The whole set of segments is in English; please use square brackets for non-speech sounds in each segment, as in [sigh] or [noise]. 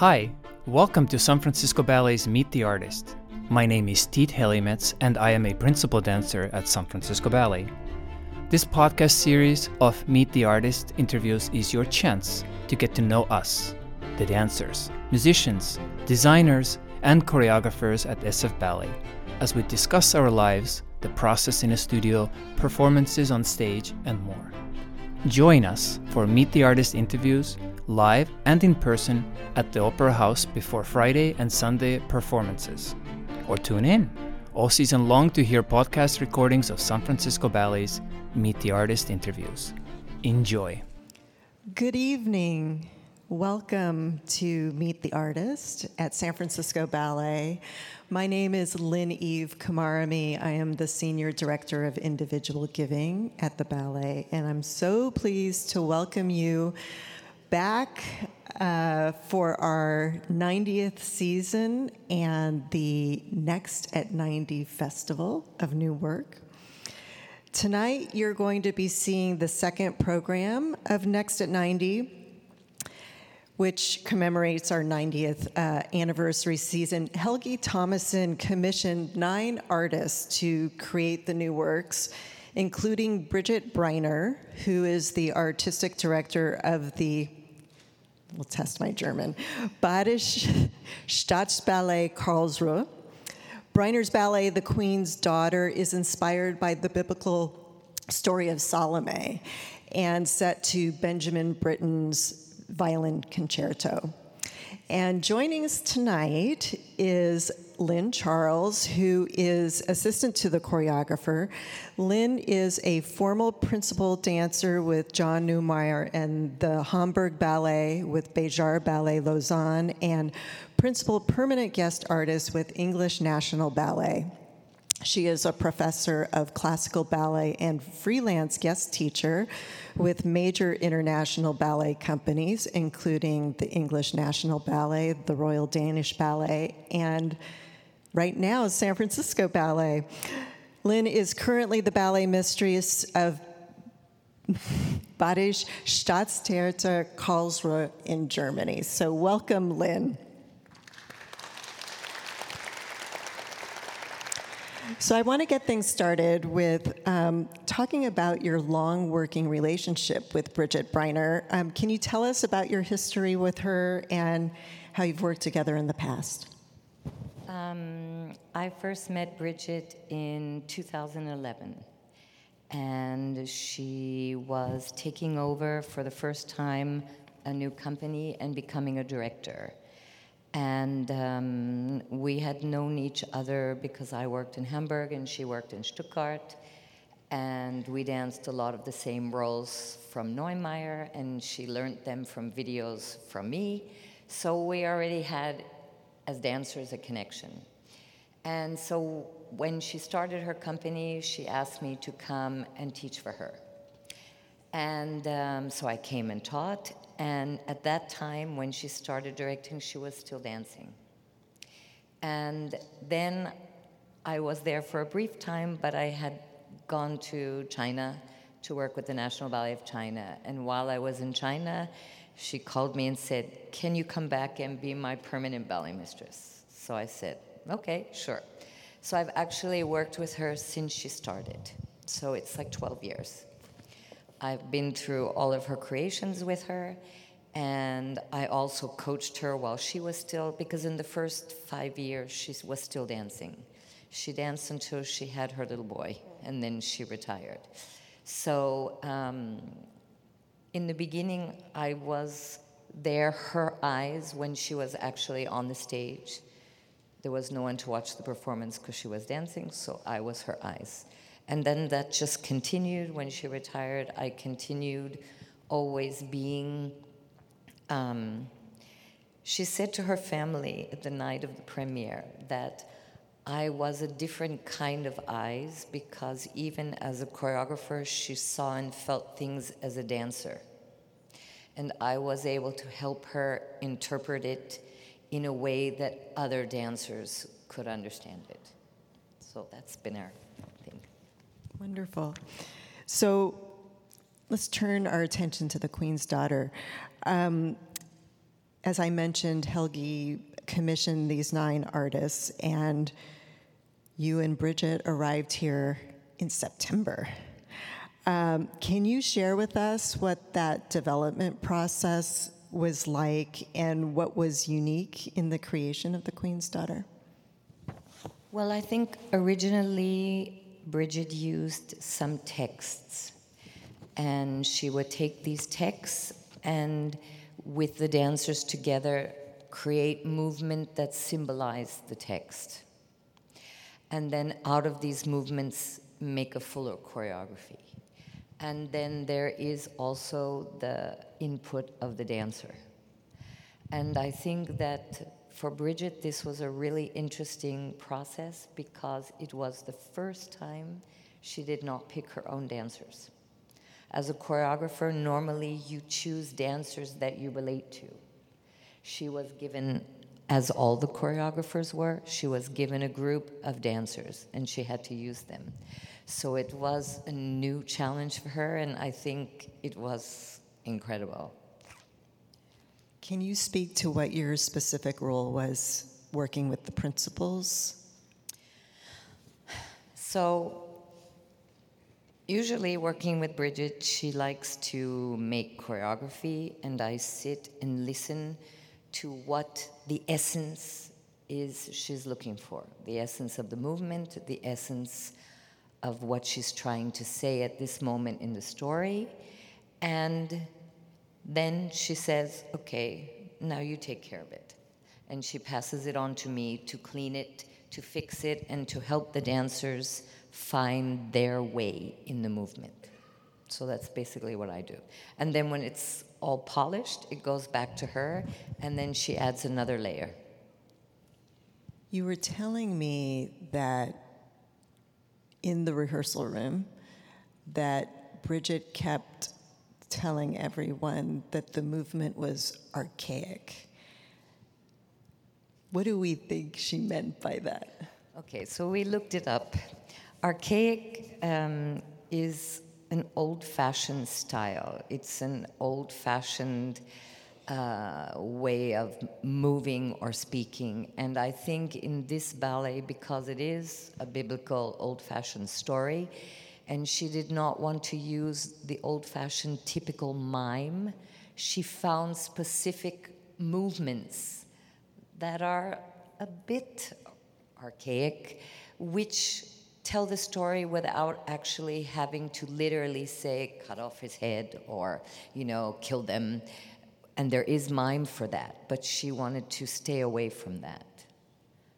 Hi, welcome to San Francisco Ballet's Meet the Artist. My name is Tiit Helimets, and I am a principal dancer at San Francisco Ballet. This podcast series of Meet the Artist interviews is your chance to get to know us, the dancers, musicians, designers, and choreographers at SF Ballet, as we discuss our lives, the process in a studio, performances on stage, and more. Join us for Meet the Artist interviews, live and in person at the Opera House before Friday and Sunday performances. Or tune in all season long to hear podcast recordings of San Francisco Ballet's Meet the Artist interviews. Enjoy. Good evening. Welcome to Meet the Artist at San Francisco Ballet. My name is Lynn Eve Komaromi. I am the Senior Director of Individual Giving at the ballet, and I'm so pleased to welcome you back uh, for our 90th season and the Next at 90 Festival of New Work. Tonight, you're going to be seeing the second program of Next at 90 which commemorates our 90th uh, anniversary season, Helgi Thomasson commissioned nine artists to create the new works, including Bridget Breiner, who is the artistic director of the we'll test my German, Badische Staatsballett Karlsruhe. Breiner's ballet, The Queen's Daughter, is inspired by the biblical story of Salome and set to Benjamin Britten's violin concerto. And joining us tonight is Lynn Charles, who is assistant to the choreographer. Lynn is a formal principal dancer with John Neumeier and the Hamburg Ballet with Béjart Ballet Lausanne, and principal permanent guest artist with English National Ballet. She is a professor of classical ballet and freelance guest teacher with major international ballet companies, including the English National Ballet, the Royal Danish Ballet, and right now, San Francisco Ballet. Lynn is currently the ballet mistress of Badische Staatstheater Karlsruhe in Germany. So, welcome, Lynn. So, I want to get things started with um, talking about your long working relationship with Bridget Breiner. Um, can you tell us about your history with her and how you've worked together in the past? Um, I first met Bridget in 2011, and she was taking over for the first time a new company and becoming a director. And um, we had known each other because I worked in Hamburg and she worked in Stuttgart. And we danced a lot of the same roles from Neumeier, and she learned them from videos from me. So we already had, as dancers, a connection. And so when she started her company, she asked me to come and teach for her. And um, so I came and taught, and at that time, when she started directing, she was still dancing. And then I was there for a brief time, but I had gone to China to work with the National Ballet of China. And while I was in China, she called me and said, Can you come back and be my permanent ballet mistress? So I said, Okay, sure. So I've actually worked with her since she started. So it's like 12 years. I've been through all of her creations with her, and I also coached her while she was still, because in the first five years, she was still dancing. She danced until she had her little boy, and then she retired. So, um, in the beginning, I was there, her eyes, when she was actually on the stage. There was no one to watch the performance because she was dancing, so I was her eyes. And then that just continued when she retired. I continued always being. Um, she said to her family at the night of the premiere that I was a different kind of eyes because even as a choreographer, she saw and felt things as a dancer. And I was able to help her interpret it in a way that other dancers could understand it. So that's been our thing. Wonderful. So let's turn our attention to the Queen's Daughter. Um, as I mentioned, Helgi commissioned these nine artists, and you and Bridget arrived here in September. Um, can you share with us what that development process was like and what was unique in the creation of The Queen's Daughter? Well, I think originally Bridget used some texts, and she would take these texts and, with the dancers together, create movement that symbolize the text. And then, out of these movements, make a fuller choreography. And then there is also the input of the dancer. And I think that for Bridget, this was a really interesting process because it was the first time she did not pick her own dancers. As a choreographer, normally you choose dancers that you relate to. She was given, as all the choreographers were, she was given a group of dancers and she had to use them. So it was a new challenge for her, and I think it was incredible. Can you speak to what your specific role was working with the principals? So, usually working with Bridget, she likes to make choreography, and I sit and listen to what the essence is she's looking for the essence of the movement, the essence of what she's trying to say at this moment in the story. And then she says, okay, now you take care of it. And she passes it on to me to clean it, to fix it, and to help the dancers find their way in the movement. So that's basically what I do. And then when it's all polished, it goes back to her, and then she adds another layer. You were telling me that in the rehearsal room that Bridget kept telling everyone that the movement was archaic. What do we think she meant by that? Okay, so we looked it up. Archaic um, is an old fashioned style, it's an old fashioned uh, way of moving or speaking. And I think in this ballet, because it is a biblical old fashioned story, and she did not want to use the old fashioned typical mime, she found specific movements that are a bit archaic, which tell the story without actually having to literally say cut off his head or you know kill them and there is mime for that, but she wanted to stay away from that.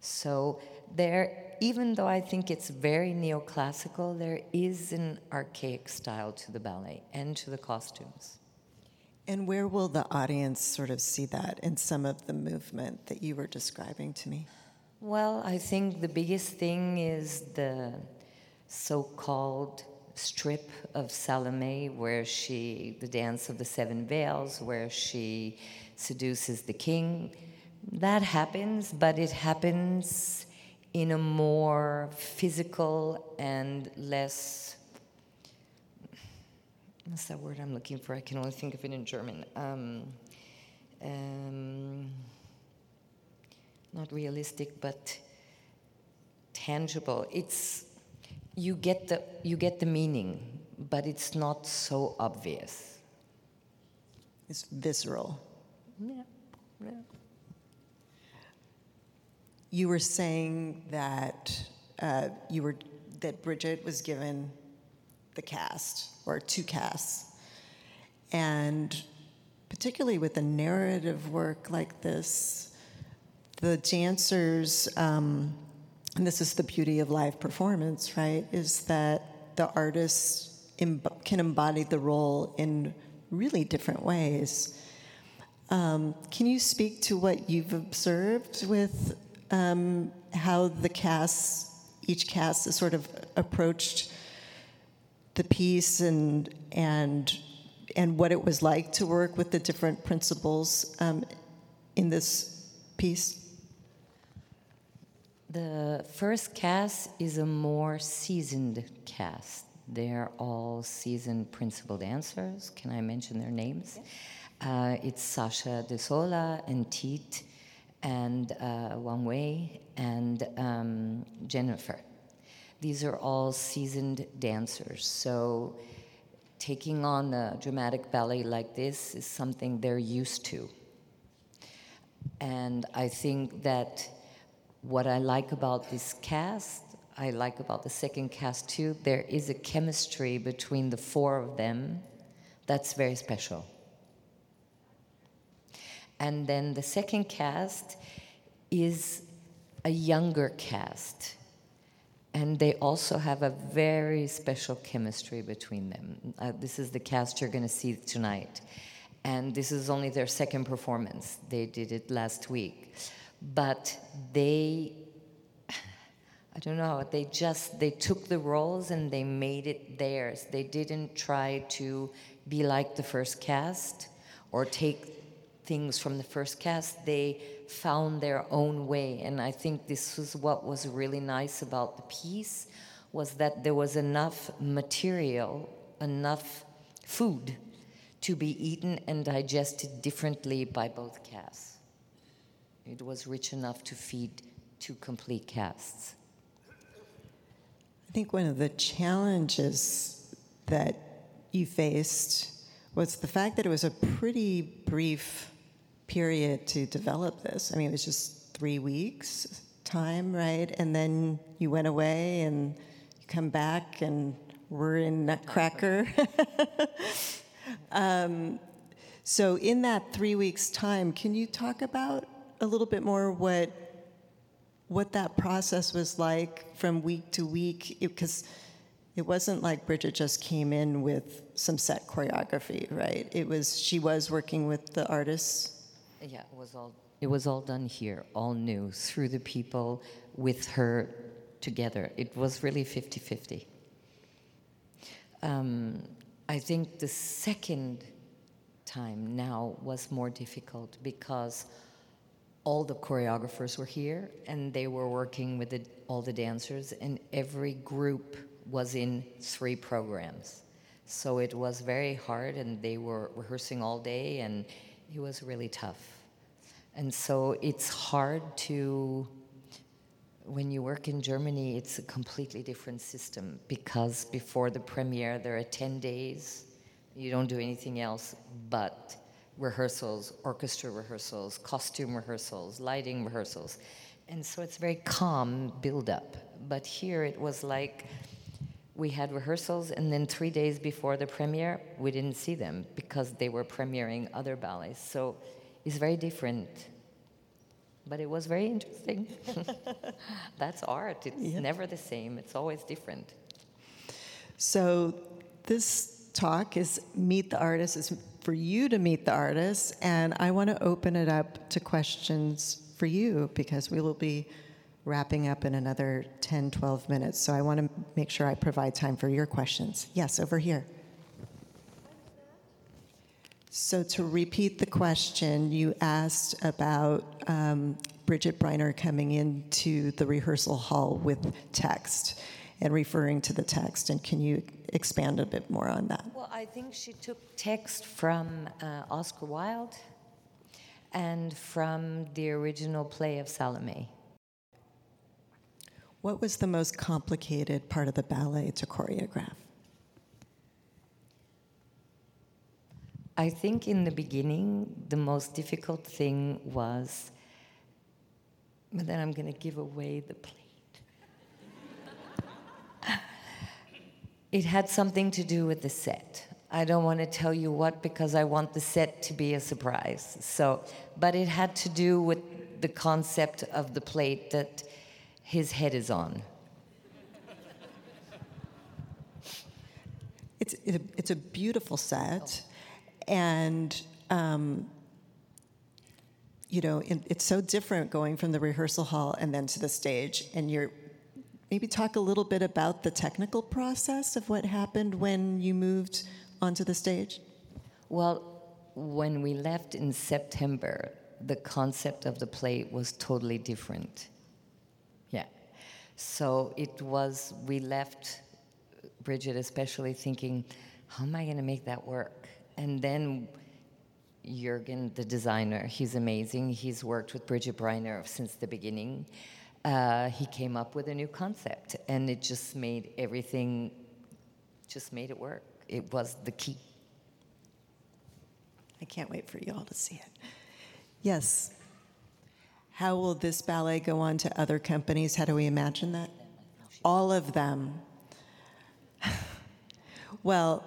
So there, even though I think it's very neoclassical, there is an archaic style to the ballet and to the costumes. And where will the audience sort of see that in some of the movement that you were describing to me? Well, I think the biggest thing is the so called strip of Salome where she, the dance of the seven veils, where she seduces the king. That happens, but it happens in a more physical and less. What's that word I'm looking for? I can only think of it in German. Um, um, not realistic, but tangible. It's you get the you get the meaning, but it's not so obvious. It's visceral. Yeah. yeah. You were saying that uh, you were that Bridget was given the cast or two casts, and particularly with a narrative work like this, the dancers. Um, and this is the beauty of live performance, right? Is that the artist can embody the role in really different ways. Um, can you speak to what you've observed with um, how the cast, each cast, has sort of approached the piece and and and what it was like to work with the different principals um, in this piece? The first cast is a more seasoned cast. They're all seasoned principal dancers. Can I mention their names? Uh, it's Sasha De Sola and Tiit and uh, Wang Wei and um, Jennifer. These are all seasoned dancers, so taking on a dramatic ballet like this is something they're used to. And I think that what I like about this cast, I like about the second cast too, there is a chemistry between the four of them that's very special. And then the second cast is a younger cast. And they also have a very special chemistry between them. Uh, this is the cast you're going to see tonight. And this is only their second performance. They did it last week. But they, I don't know, they just, they took the roles and they made it theirs. They didn't try to be like the first cast or take things from the first cast. They found their own way. And I think this was what was really nice about the piece was that there was enough material, enough food to be eaten and digested differently by both casts. It was rich enough to feed two complete casts. I think one of the challenges that you faced was the fact that it was a pretty brief period to develop this. I mean, it was just three weeks time, right? And then you went away and you come back and we're in Nutcracker. [laughs] um, so, in that three weeks time, can you talk about a little bit more what what that process was like from week to week? Because it, it wasn't like Bridget just came in with some set choreography, right? It was she was working with the artists yeah, it was all it was all done here, all new, through the people with her together. It was really 50 50. Um, I think the second time now was more difficult because all the choreographers were here and they were working with the, all the dancers, and every group was in three programs. So it was very hard, and they were rehearsing all day, and it was really tough. And so it's hard to, when you work in Germany, it's a completely different system because before the premiere, there are 10 days. You don't do anything else but rehearsals, orchestra rehearsals, costume rehearsals, lighting rehearsals. And so it's very calm build up. But here it was like we had rehearsals, and then three days before the premiere, we didn't see them because they were premiering other ballets. So it's very different. But it was very interesting. [laughs] That's art. It's yep. never the same, it's always different. So, this talk is Meet the Artist, is for you to meet the artist, and I want to open it up to questions for you because we will be wrapping up in another 10, 12 minutes. So, I want to make sure I provide time for your questions. Yes, over here. So, to repeat the question, you asked about um, Bridget Breiner coming into the rehearsal hall with text and referring to the text. And can you expand a bit more on that? Well, I think she took text from uh, Oscar Wilde and from the original play of Salome. What was the most complicated part of the ballet to choreograph? I think in the beginning, the most difficult thing was, but then I'm going to give away the plate. It had something to do with the set. I don't want to tell you what because I want the set to be a surprise. So, but it had to do with the concept of the plate that his head is on. It's, it's a beautiful set. And um, you know it, it's so different going from the rehearsal hall and then to the stage and you're maybe talk a little bit about the technical process of what happened when you moved onto the stage well when we left in september the concept of the play was totally different yeah so it was we left bridget especially thinking how am i going to make that work and then Jurgen, the designer, he's amazing. He's worked with Bridget Breiner since the beginning. Uh, he came up with a new concept, and it just made everything, just made it work. It was the key. I can't wait for you all to see it. Yes. How will this ballet go on to other companies? How do we imagine that? All of them. [laughs] well,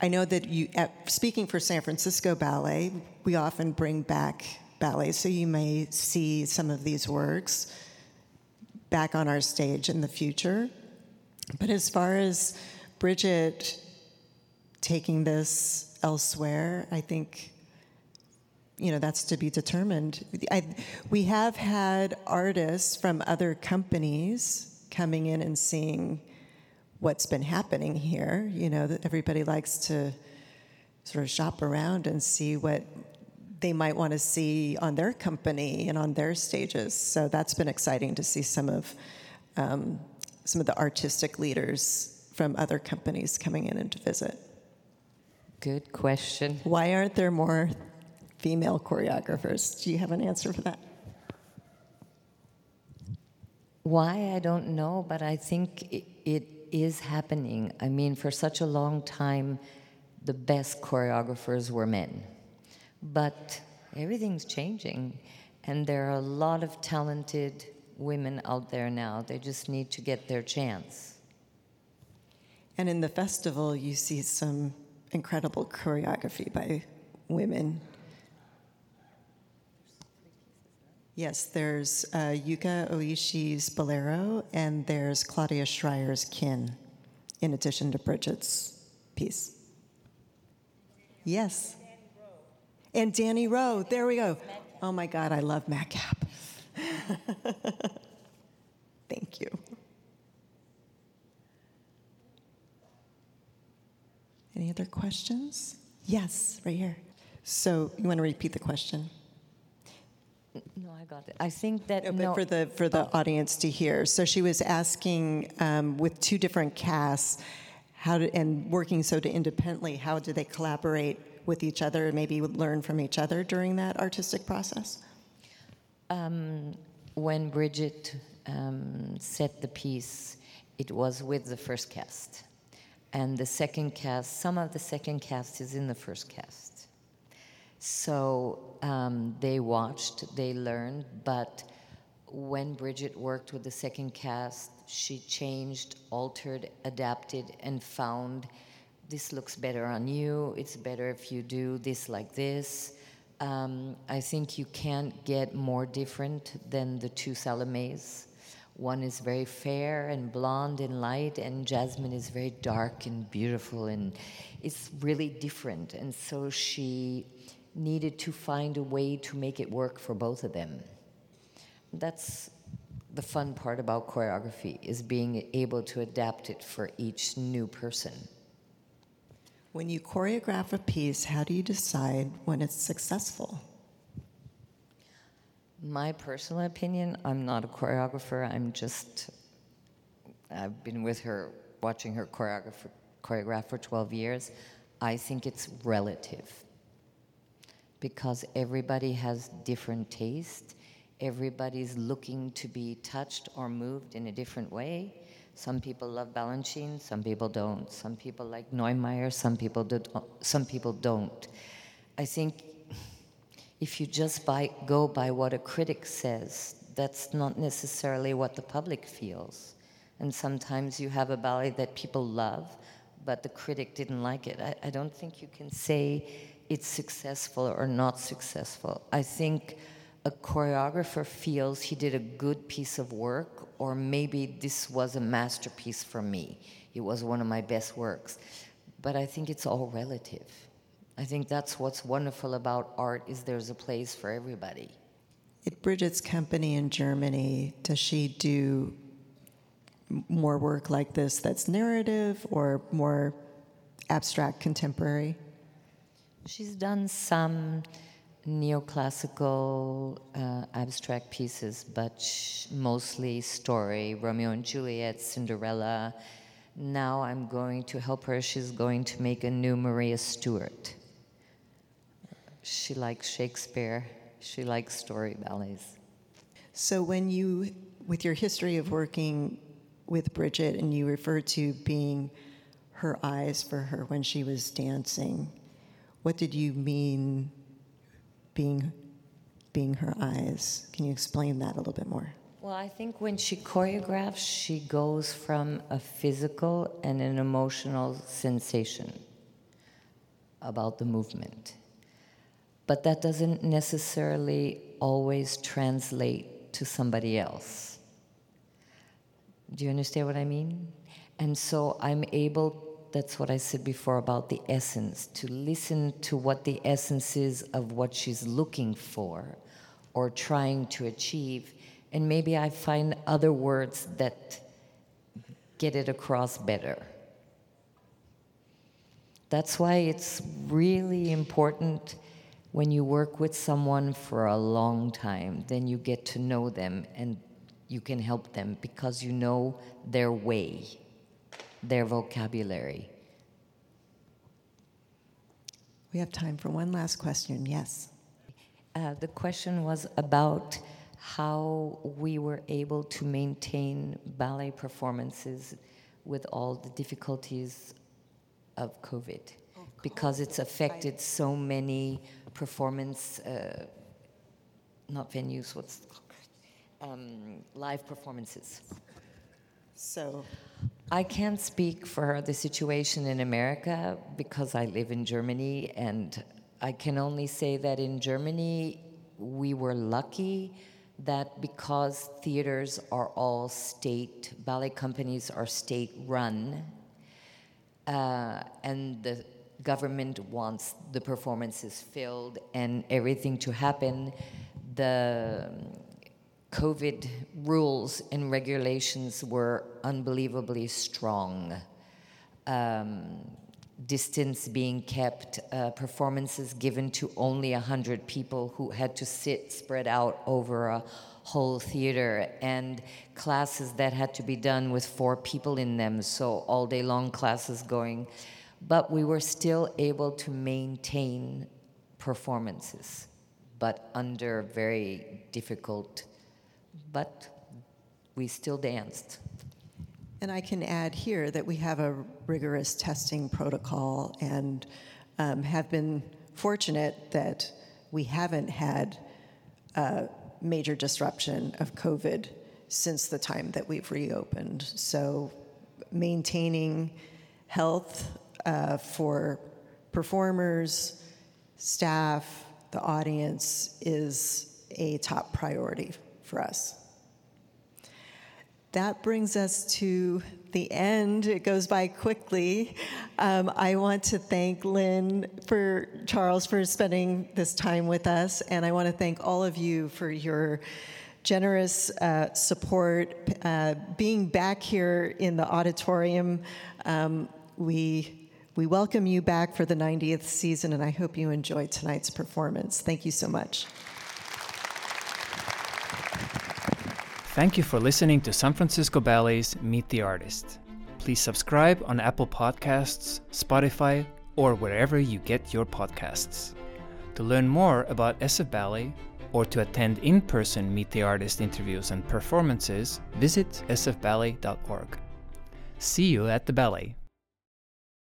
I know that you, at, speaking for San Francisco Ballet, we often bring back ballets, so you may see some of these works back on our stage in the future. But as far as Bridget taking this elsewhere, I think you know that's to be determined. I, we have had artists from other companies coming in and seeing what's been happening here. You know that everybody likes to sort of shop around and see what they might want to see on their company and on their stages. So that's been exciting to see some of um, some of the artistic leaders from other companies coming in and to visit. Good question. Why aren't there more female choreographers? Do you have an answer for that? Why, I don't know, but I think it, it is happening. I mean, for such a long time, the best choreographers were men. But everything's changing, and there are a lot of talented women out there now. They just need to get their chance. And in the festival, you see some incredible choreography by women. Yes, there's uh, Yuka Oishi's Bolero, and there's Claudia Schreier's Kin, in addition to Bridget's piece. Yes. And Danny Rowe, there we go. Oh my God, I love Madcap. [laughs] Thank you. Any other questions? Yes, right here. So you want to repeat the question? No, I got it. I think that No, but no, for the for the audience to hear. So she was asking um, with two different casts, how to, and working so to independently, how do they collaborate with each other and maybe learn from each other during that artistic process? um, when Bridget um, set the piece, it was with the first cast. And the second cast, some of the second cast is in the first cast. So um, they watched, they learned, but when Bridget worked with the second cast, she changed, altered, adapted, and found this looks better on you, it's better if you do this like this. Um, I think you can't get more different than the two Salomes. One is very fair and blonde and light, and Jasmine is very dark and beautiful, and it's really different. And so she needed to find a way to make it work for both of them. That's the fun part about choreography is being able to adapt it for each new person. When you choreograph a piece, how do you decide when it's successful? My personal opinion, I'm not a choreographer. I'm just, I've been with her, watching her choreograph, choreograph for 12 years. I think it's relative because everybody has different taste. Everybody's looking to be touched or moved in a different way. Some people love Balanchine, some people don't. Some people like Neumeier, some people, do, some people don't. I think if you just by, go by what a critic says, that's not necessarily what the public feels. And sometimes you have a ballet that people love, but the critic didn't like it. I, I don't think you can say it's successful or not successful. I think a choreographer feels he did a good piece of work, or maybe this was a masterpiece for me. It was one of my best works. But I think it's all relative. I think that's what's wonderful about art is there's a place for everybody. At Bridget's company in Germany, does she do more work like this that's narrative or more abstract contemporary? She's done some neoclassical uh, abstract pieces, but mostly story, Romeo and Juliet, Cinderella. Now I'm going to help her. She's going to make a new Maria Stuart. She likes Shakespeare. She likes story ballets. So, when you, with your history of working with Bridget, and you refer to being her eyes for her when she was dancing, what did you mean being being her eyes? Can you explain that a little bit more? Well, I think when she choreographs, she goes from a physical and an emotional sensation about the movement. But that doesn't necessarily always translate to somebody else. Do you understand what I mean? And so I'm able, that's what I said before about the essence, to listen to what the essence is of what she's looking for or trying to achieve. And maybe I find other words that get it across better. That's why it's really important when you work with someone for a long time, then you get to know them and you can help them because you know their way, their vocabulary. We have time for one last question. Yes. Uh, the question was about how we were able to maintain ballet performances with all the difficulties of COVID, oh, because it's affected so many performance, uh, not venues, what's um, live performances. So, I can't speak for the situation in America because I live in Germany, and I can only say that in Germany we were lucky that because theaters are all state, ballet companies are state run, uh, and the government wants the performances filled and everything to happen, the COVID rules and regulations were unbelievably strong. Um, distance being kept, uh, performances given to only 100 people who had to sit spread out over a whole theater, and classes that had to be done with four people in them, so all day long classes going but we were still able to maintain performances, but under very difficult, but we still danced. And I can add here that we have a rigorous testing protocol and um, have been fortunate that we haven't had a major disruption of COVID since the time that we've reopened. So maintaining health uh, for performers, staff, the audience is a top priority for us. That brings us to the end. It goes by quickly. Um, I want to thank Lynn for Charles for spending this time with us, and I want to thank all of you for your generous uh, support. Uh, being back here in the auditorium, um, we we welcome you back for the 90th season, and I hope you enjoyed tonight's performance. Thank you so much. Thank you for listening to San Francisco Ballet's Meet the Artist. Please subscribe on Apple Podcasts, Spotify, or wherever you get your podcasts. To learn more about SF Ballet or to attend in person Meet the Artist interviews and performances, visit sfballet.org. See you at the ballet.